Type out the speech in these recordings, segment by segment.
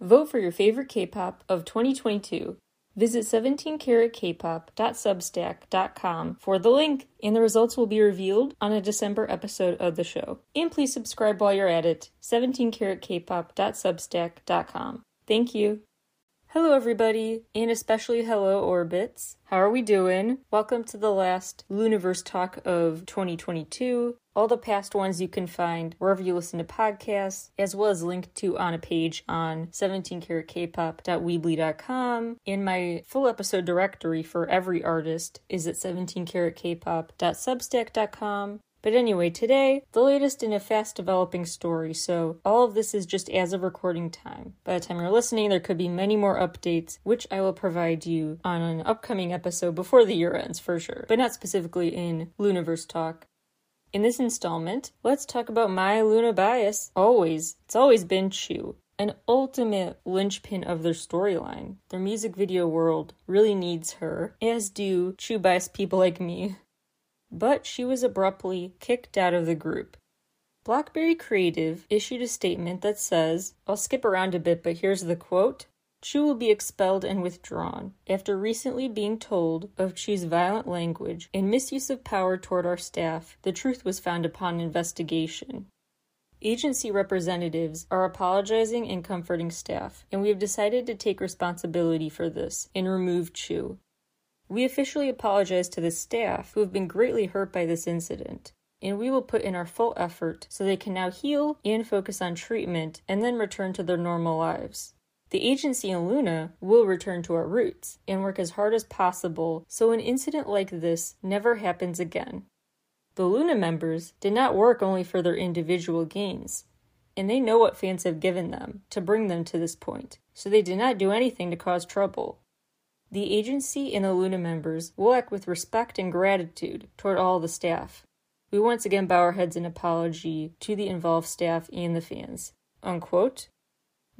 Vote for your favorite K-pop of 2022. Visit 17karatkpop.substack.com for the link, and the results will be revealed on a December episode of the show. And please subscribe while you're at it. 17karatkpop.substack.com. Thank you. Hello, everybody, and especially hello, Orbits. How are we doing? Welcome to the last LOONAverse talk of 2022. All the past ones you can find wherever you listen to podcasts, as well as linked to on a page on 17karatkpop.weebly.com. And my full episode directory for every artist is at 17karatkpop.substack.com. But anyway, today, the latest in a fast developing story, so all of this is just as of recording time. By the time you're listening, there could be many more updates, which I will provide you on an upcoming episode before the year ends for sure, but not specifically in LOONAverse Talk. In this installment, let's talk about my LOONA bias. Always. It's always been Chuu. An ultimate linchpin of their storyline. Their music video world really needs her, as do Chuu bias people like me. But she was abruptly kicked out of the group. Blockberry Creative issued a statement that says, I'll skip around a bit, but here's the quote Chuu will be expelled and withdrawn after recently being told of Chuu's violent language and misuse of power toward our staff. The truth was found upon investigation. Agency representatives are apologizing and comforting staff, and we have decided to take responsibility for this and remove Chuu. We officially apologize to the staff who have been greatly hurt by this incident, and we will put in our full effort so they can now heal and focus on treatment and then return to their normal lives. The agency and LOONA will return to our roots and work as hard as possible so an incident like this never happens again. The LOONA members did not work only for their individual gains, and they know what fans have given them to bring them to this point, so they did not do anything to cause trouble. The agency and the LOONA members will act with respect and gratitude toward all the staff. We once again bow our heads in apology to the involved staff and the fans. Unquote.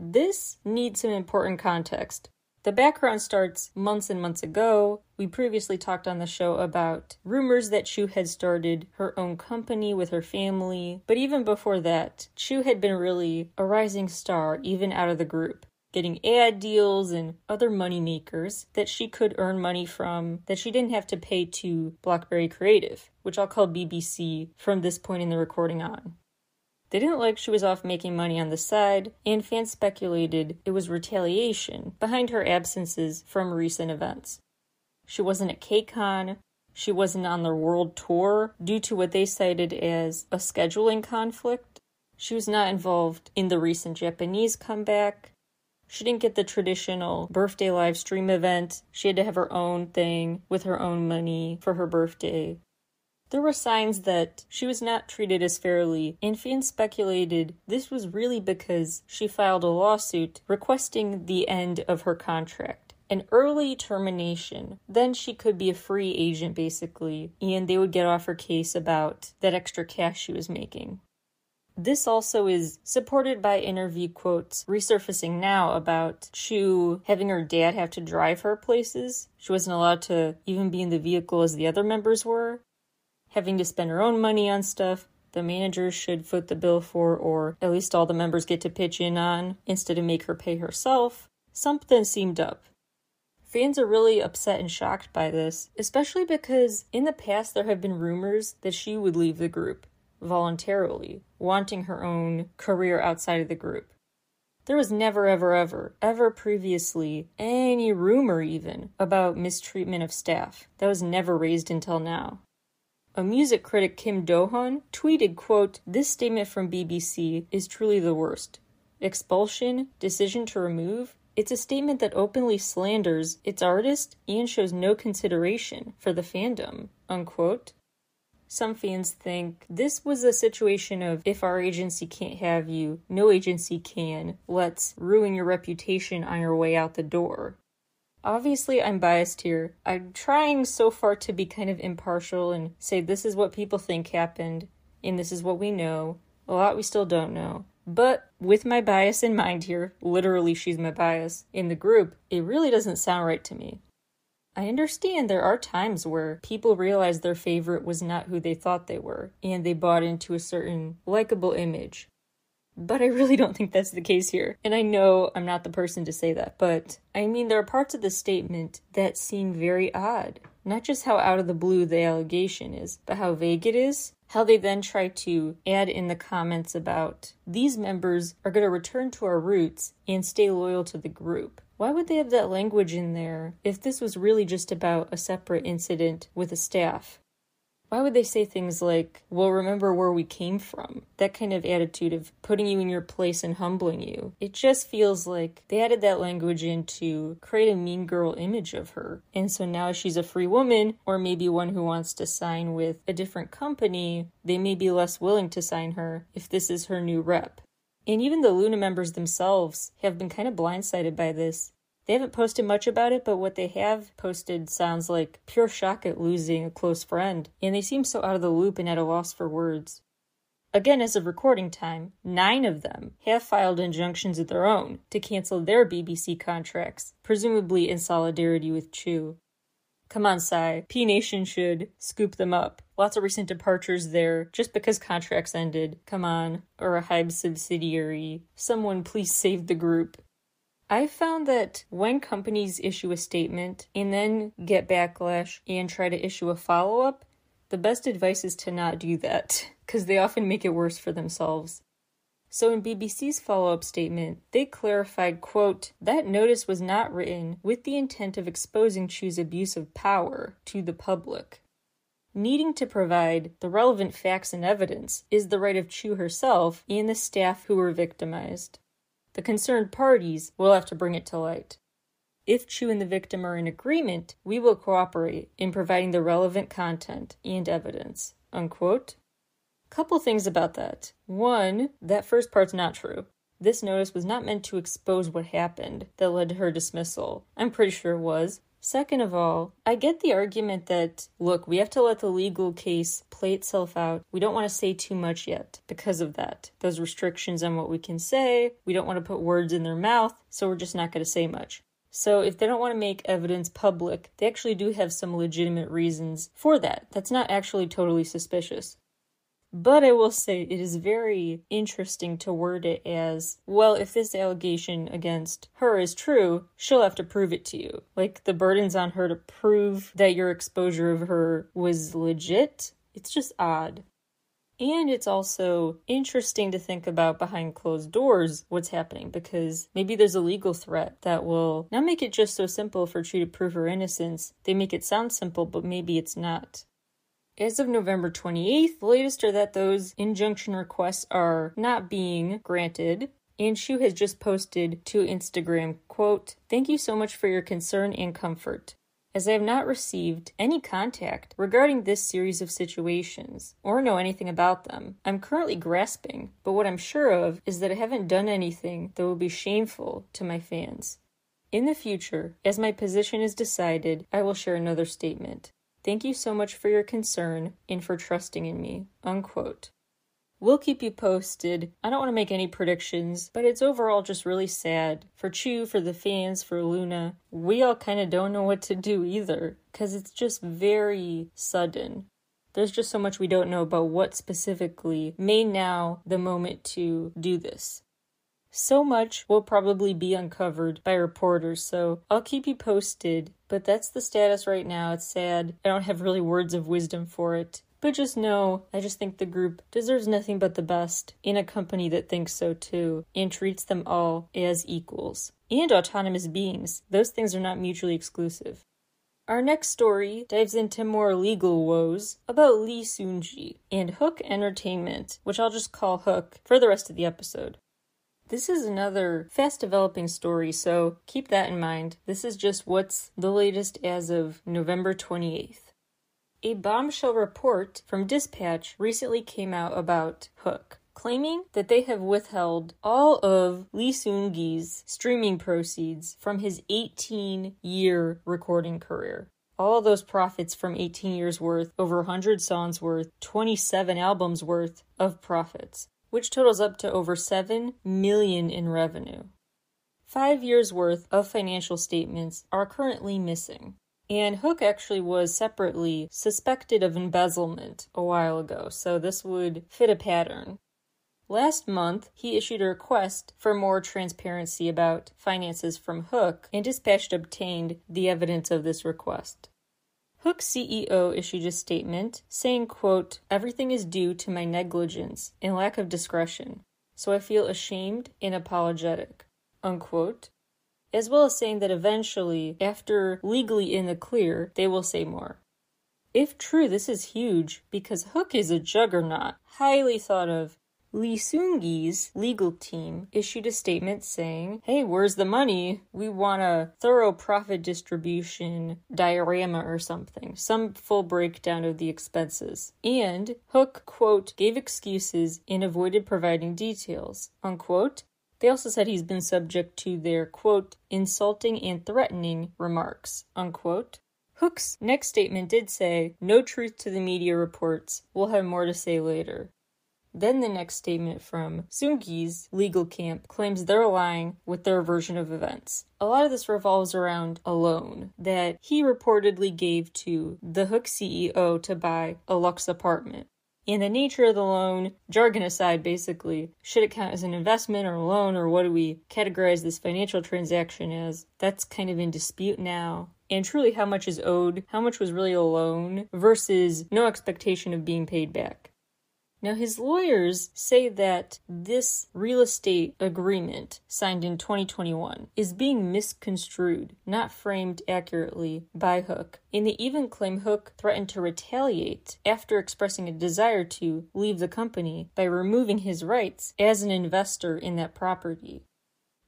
This needs some important context. The background starts months and months ago. We previously talked on the show about rumors that Chuu had started her own company with her family, but even before that, Chuu had been really a rising star even out of the group, getting ad deals and other money makers that she could earn money from that she didn't have to pay to Blockberry Creative, which I'll call BBC from this point in the recording on. They didn't like she was off making money on the side, and fans speculated it was retaliation behind her absences from recent events. She wasn't at KCON, she wasn't on their world tour due to what they cited as a scheduling conflict. She was not involved in the recent Japanese comeback. She didn't get the traditional birthday live stream event. She had to have her own thing with her own money for her birthday. There were signs that she was not treated as fairly, and fans speculated this was really because she filed a lawsuit requesting the end of her contract. An early termination. Then she could be a free agent, basically, and they would get off her case about that extra cash she was making. This also is supported by interview quotes resurfacing now about Chuu having her dad have to drive her places. She wasn't allowed to even be in the vehicle as the other members were having to spend her own money on stuff the managers should foot the bill for, or at least all the members get to pitch in on, instead of make her pay herself. Something seemed up. Fans are really upset and shocked by this, especially because in the past there have been rumors that she would leave the group voluntarily, wanting her own career outside of the group. There was never, ever, ever, ever previously any rumor even about mistreatment of staff. That was never raised until now. A music critic, Kim Do-hyun, tweeted, quote, This statement from BBC is truly the worst. Expulsion, decision to remove, it's a statement that openly slanders its artist and shows no consideration for the fandom, unquote. Some fans think this was a situation of if our agency can't have you, no agency can. Let's ruin your reputation on your way out the door. Obviously, I'm biased here. I'm trying so far to be kind of impartial and say this is what people think happened, and this is what we know. A lot we still don't know. But with my bias in mind here, literally, she's my bias in the group, it really doesn't sound right to me. I understand there are times where people realize their favorite was not who they thought they were, and they bought into a certain likable image. But I really don't think that's the case here. And I know I'm not the person to say that, but I mean, there are parts of the statement that seem very odd. Not just how out of the blue the allegation is, but how vague it is. How they then try to add in the comments about these members are going to return to our roots and stay loyal to the group. Why would they have that language in there if this was really just about a separate incident with a staff? Why would they say things like, well, remember where we came from? That kind of attitude of putting you in your place and humbling you. It just feels like they added that language in to create a mean girl image of her. And so now she's a free woman, or maybe one who wants to sign with a different company, they may be less willing to sign her if this is her new rep. And even the LOONA members themselves have been kind of blindsided by this. They haven't posted much about it, but what they have posted sounds like pure shock at losing a close friend, and they seem so out of the loop and at a loss for words. Again, as of recording time, nine of them have filed injunctions of their own to cancel their BBC contracts, presumably in solidarity with Chuu. Come on, Psy. P Nation should scoop them up. Lots of recent departures there just because contracts ended. Come on. Or a Hybe subsidiary. Someone please save the group. I found that when companies issue a statement and then get backlash and try to issue a follow up, the best advice is to not do that because they often make it worse for themselves. So in BBC's follow-up statement, they clarified, quote, that notice was not written with the intent of exposing Chuu's abuse of power to the public. Needing to provide the relevant facts and evidence is the right of Chuu herself and the staff who were victimized. The concerned parties will have to bring it to light. If Chuu and the victim are in agreement, we will cooperate in providing the relevant content and evidence. Unquote. Couple things about that. One, that first part's not true. This notice was not meant to expose what happened that led to her dismissal. I'm pretty sure it was. Second of all, I get the argument that, look, we have to let the legal case play itself out. We don't want to say too much yet because of that. Those restrictions on what we can say, we don't want to put words in their mouth, so we're just not going to say much. So, if they don't want to make evidence public, they actually do have some legitimate reasons for that. That's not actually totally suspicious. But I will say it is very interesting to word it as well, if this allegation against her is true, she'll have to prove it to you. Like the burden's on her to prove that your exposure of her was legit. It's just odd. And it's also interesting to think about behind closed doors what's happening because maybe there's a legal threat that will not make it just so simple for Chuu to prove her innocence. They make it sound simple, but maybe it's not. As of November 28th, the latest are that those injunction requests are not being granted. And Chuu has just posted to Instagram, quote, Thank you so much for your concern and comfort. As I have not received any contact regarding this series of situations or know anything about them, I'm currently grasping, but what I'm sure of is that I haven't done anything that will be shameful to my fans. In the future, as my position is decided, I will share another statement. Thank you so much for your concern and for trusting in me. Unquote. We'll keep you posted. I don't want to make any predictions, but it's overall just really sad. For Chuu, for the fans, for LOONA. We all kind of don't know what to do either, because it's just very sudden. There's just so much we don't know about what specifically may now the moment to do this. So much will probably be uncovered by reporters, so I'll keep you posted. But that's the status right now. It's sad. I don't have really words of wisdom for it. But just know, I just think the group deserves nothing but the best in a company that thinks so too and treats them all as equals and autonomous beings. Those things are not mutually exclusive. Our next story dives into more legal woes about Lee Seung-gi and Hook Entertainment, which I'll just call Hook for the rest of the episode. This is another fast developing story, so keep that in mind. This is just what's the latest as of November 28th. A bombshell report from Dispatch recently came out about Hook, claiming that they have withheld all of Lee Seung-gi's streaming proceeds from his 18 year recording career. All those profits from 18 years worth, over 100 songs worth, 27 albums worth of profits which totals up to over 7 million in revenue. 5 years worth of financial statements are currently missing. And Hook actually was separately suspected of embezzlement a while ago, so this would fit a pattern. Last month, he issued a request for more transparency about finances from Hook, and Dispatch obtained the evidence of this request. Hook CEO issued a statement saying, quote, Everything is due to my negligence and lack of discretion, so I feel ashamed and apologetic, unquote, as well as saying that eventually, after legally in the clear, they will say more. If true, this is huge because Hook is a juggernaut, highly thought of, Lee Seung-gi's legal team issued a statement saying, Hey, where's the money? We want a thorough profit distribution diorama or something, some full breakdown of the expenses. And Hook, quote, gave excuses and avoided providing details, unquote. They also said he's been subject to their, quote, insulting and threatening remarks, unquote. Hook's next statement did say, No truth to the media reports. We'll have more to say later. Then the next statement from Seung-gi's legal camp claims they're lying with their version of events. A lot of this revolves around a loan that he reportedly gave to the Hook CEO to buy a Lux apartment. And the nature of the loan, jargon aside, basically, should it count as an investment or a loan, or what do we categorize this financial transaction as? That's kind of in dispute now. And truly, how much is owed, how much was really a loan, versus no expectation of being paid back. Now, his lawyers say that this real estate agreement signed in 2021 is being misconstrued, not framed accurately by Hook. And they even claim Hook threatened to retaliate after expressing a desire to leave the company by removing his rights as an investor in that property.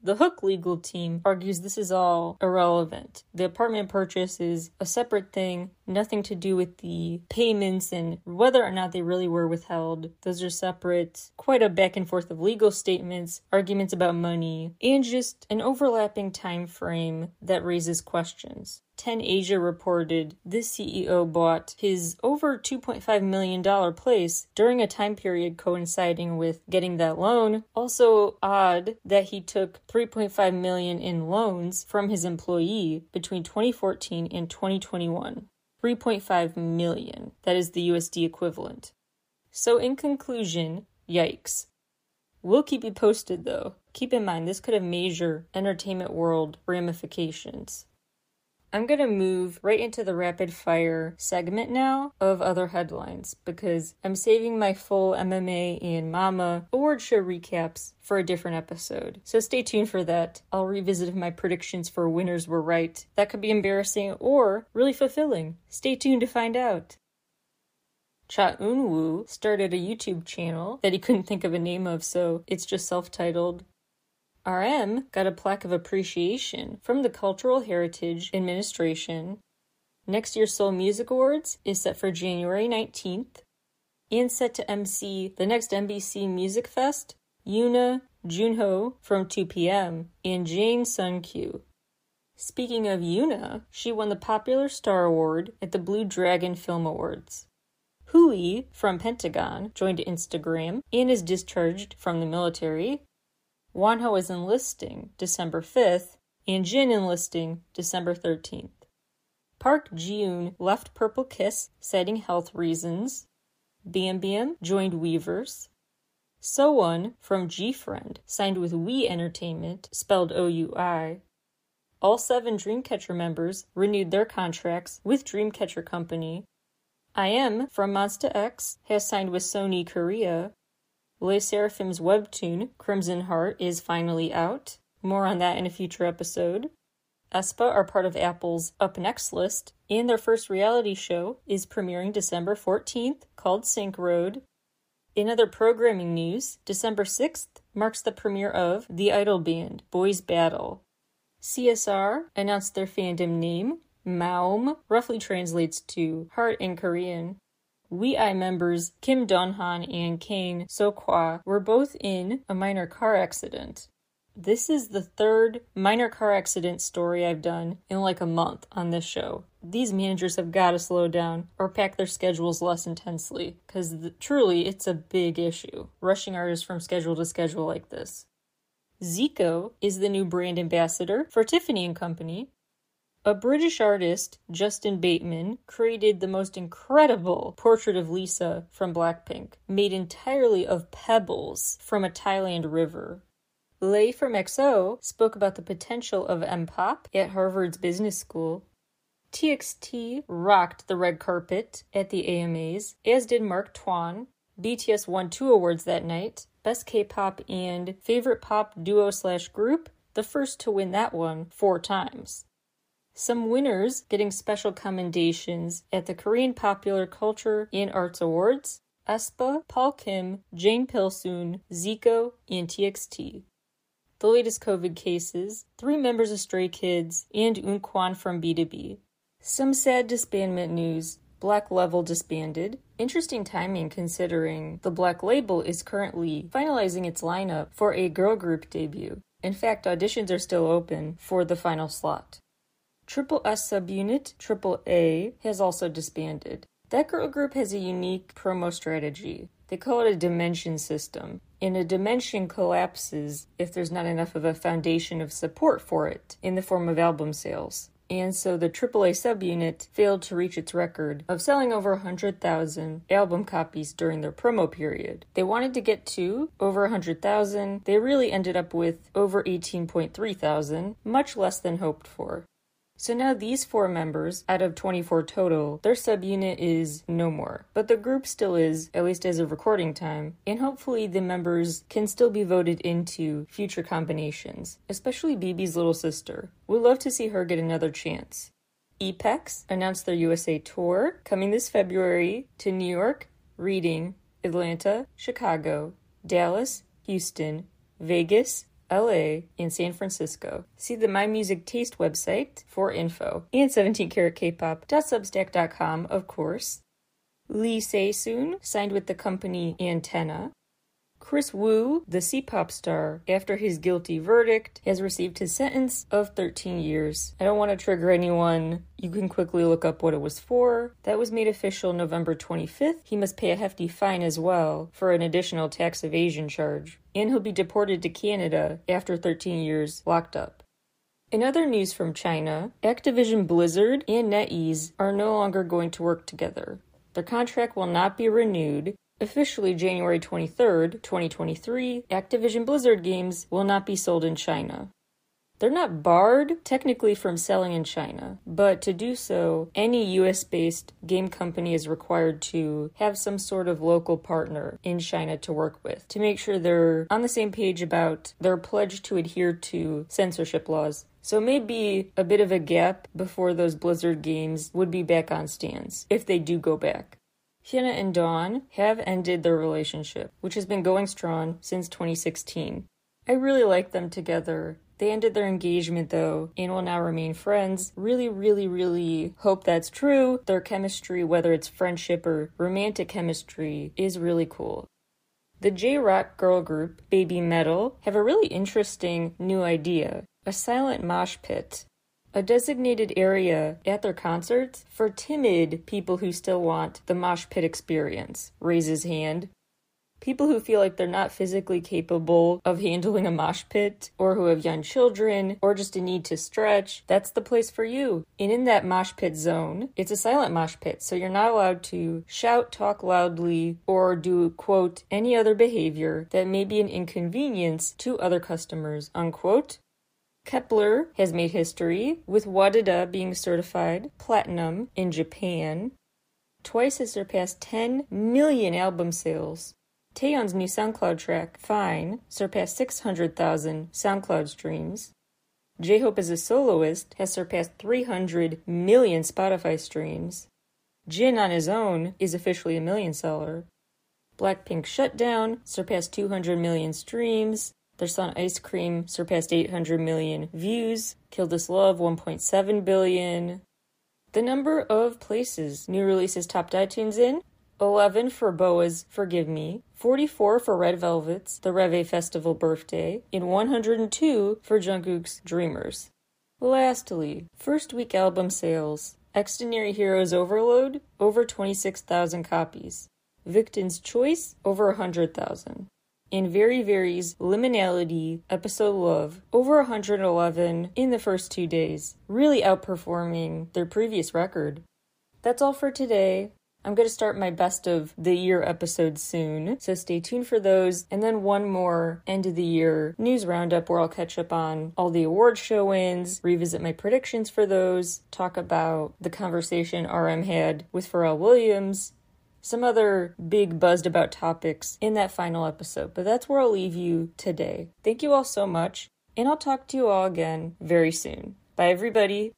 The Hook legal team argues this is all irrelevant. The apartment purchase is a separate thing, nothing to do with the payments and whether or not they really were withheld. Those are separate. Quite a back and forth of legal statements, arguments about money, and just an overlapping time frame that raises questions. 10 Asia reported this CEO bought his over $2.5 million place during a time period coinciding with getting that loan. Also odd that he took 3.5 million in loans from his employee between 2014 and 2021. 3.5 million. That is the USD equivalent. So in conclusion, yikes. We'll keep you posted though. Keep in mind this could have major entertainment world ramifications. I'm going to move right into the rapid fire segment now of other headlines because I'm saving my full MMA and Mama award show recaps for a different episode. So stay tuned for that. I'll revisit if my predictions for winners were right. That could be embarrassing or really fulfilling. Stay tuned to find out. Cha Eun Woo started a YouTube channel that he couldn't think of a name of, so it's just self titled RM got a plaque of appreciation from the Cultural Heritage Administration. Next year's Seoul Music Awards is set for January 19th and set to MC the next MBC Music Fest, YoonA Junho from 2 p.m. and Jang Sung-kyu. Speaking of YoonA, she won the Popular Star Award at the Blue Dragon Film Awards. Hui from Pentagon joined Instagram and is discharged from the military. Wonho is enlisting December 5th, and Jin enlisting December 13th. Park Ji-yoon left Purple Kiss, citing health reasons. Bam Bam joined Weverse. Sowon from GFriend signed with We Entertainment, spelled O-U-I. All seven Dreamcatcher members renewed their contracts with Dreamcatcher Company. I.M from Monsta X has signed with Sony Korea. LE SSERAFIM's webtoon, Crimson Heart, is finally out. More on that in a future episode. aespa are part of Apple's Up Next list, and their first reality show is premiering December 14th called Synk Road. In other programming news, December 6th marks the premiere of The Idol Band Boys Battle. CSR announced their fandom name, Maum, roughly translates to heart in Korean. WEI members Kim Dong-han and Kang Seok-hwa were both in a minor car accident. This is the third minor car accident story I've done in like a month on this show. These managers have got to slow down or pack their schedules less intensely because truly it's a big issue, rushing artists from schedule to schedule like this. Zico is the new brand ambassador for Tiffany & Company. A British artist, Justin Bateman, created the most incredible portrait of Lisa from Blackpink, made entirely of pebbles from a Thailand river. Lay from EXO spoke about the potential of M-pop at Harvard's Business School. TXT rocked the red carpet at the AMAs, as did Mark Tuan. BTS won two awards that night Best K pop and Favorite Pop Duo slash Group, the first to win that one four times. Some winners getting special commendations at the Korean Popular Culture and Arts Awards aespa, Paul Kim, Jang Pil-soon, Zico, and TXT the latest COVID cases, three members of Stray Kids, and Eunkwang from BTOB. Some sad disbandment news. Black Level disbanded. Interesting timing considering the Black Label is currently finalizing its lineup for a girl group debut. In fact, auditions are still open for the final slot. Triple S subunit, Triple A, has also disbanded. That girl group has a unique promo strategy. They call it a dimension system, and a dimension collapses if there's not enough of a foundation of support for it in the form of album sales. And so the AAA subunit failed to reach its record of selling over 100,000 album copies during their promo period. They wanted to get to over 100,000. They really ended up with over 18.3 thousand, much less than hoped for. So now these four members, out of 24 total, their subunit is no more. But the group still is, at least as of recording time, and hopefully the members can still be voted into future combinations, especially BB's little sister. We'd love to see her get another chance. EPEX announced their USA tour coming this February to New York, Reading, Atlanta, Chicago, Dallas, Houston, Vegas, LA, and San Francisco. See the My Music Taste website for info and 17karatkpop.substack.com, of course. Lee Se-soon signed with the company Antenna. Kris Wu, the C-pop star, after his guilty verdict, has received his sentence of 13 years. I don't want to trigger anyone. You can quickly look up what it was for. That was made official November 25th. He must pay a hefty fine as well for an additional tax evasion charge. And he'll be deported to Canada after 13 years locked up. In other news from China, Activision Blizzard and NetEase are no longer going to work together. Their contract will not be renewed, Officially January 23rd, 2023, Activision Blizzard games will not be sold in China. They're not barred technically from selling in China, but to do so, any US based game company is required to have some sort of local partner in China to work with to make sure they're on the same page about their pledge to adhere to censorship laws. So it may be a bit of a gap before those Blizzard games would be back on stands, if they do go back. HyunA and Dawn have ended their relationship, which has been going strong since 2016. I really like them together. They ended their engagement though and will now remain friends. Really, really, really hope that's true. Their chemistry, whether it's friendship or romantic chemistry, is really cool. The J Rock girl group, Baby Metal, have a really interesting new idea a silent mosh pit a designated area at their concerts for timid people who still want the mosh pit experience. Raise his hand. People who feel like they're not physically capable of handling a mosh pit, or who have young children, or just a need to stretch, that's the place for you. And in that mosh pit zone, it's a silent mosh pit, so you're not allowed to shout, talk loudly, or do, quote, any other behavior that may be an inconvenience to other customers, unquote. Kep1er has made history, with Wadada being certified platinum in Japan. Twice has surpassed 10 million album sales. Taeyeon's new SoundCloud track, Fine, surpassed 600,000 SoundCloud streams. J Hope as a soloist has surpassed 300 million Spotify streams. Jin on his own is officially a million seller. Blackpink Shutdown surpassed 200 million streams. Their song Ice Cream surpassed 800 million views. Kill This Love 1.7 billion. The number of places new releases topped iTunes in 11 for BoA's Forgive Me, 44 for Red Velvet's The Reve Festival Birthday, and 102 for Jungkook's Dreamers. Lastly, first week album sales. Xdinary Heroes Overload, over 26,000 copies. VICTON's Choice, over 100,000. And VERIVERY's Liminality episode Love over 111 in the first two days, really outperforming their previous record. That's all for today. I'm going to start my best of the year episodes soon, so stay tuned for those. And then one more end of the year news roundup where I'll catch up on all the award show wins, revisit my predictions for those, talk about the conversation RM had with Pharrell Williams, some other big buzzed about topics in that final episode. But that's where I'll leave you today. Thank you all so much, and I'll talk to you all again very soon. Bye, everybody.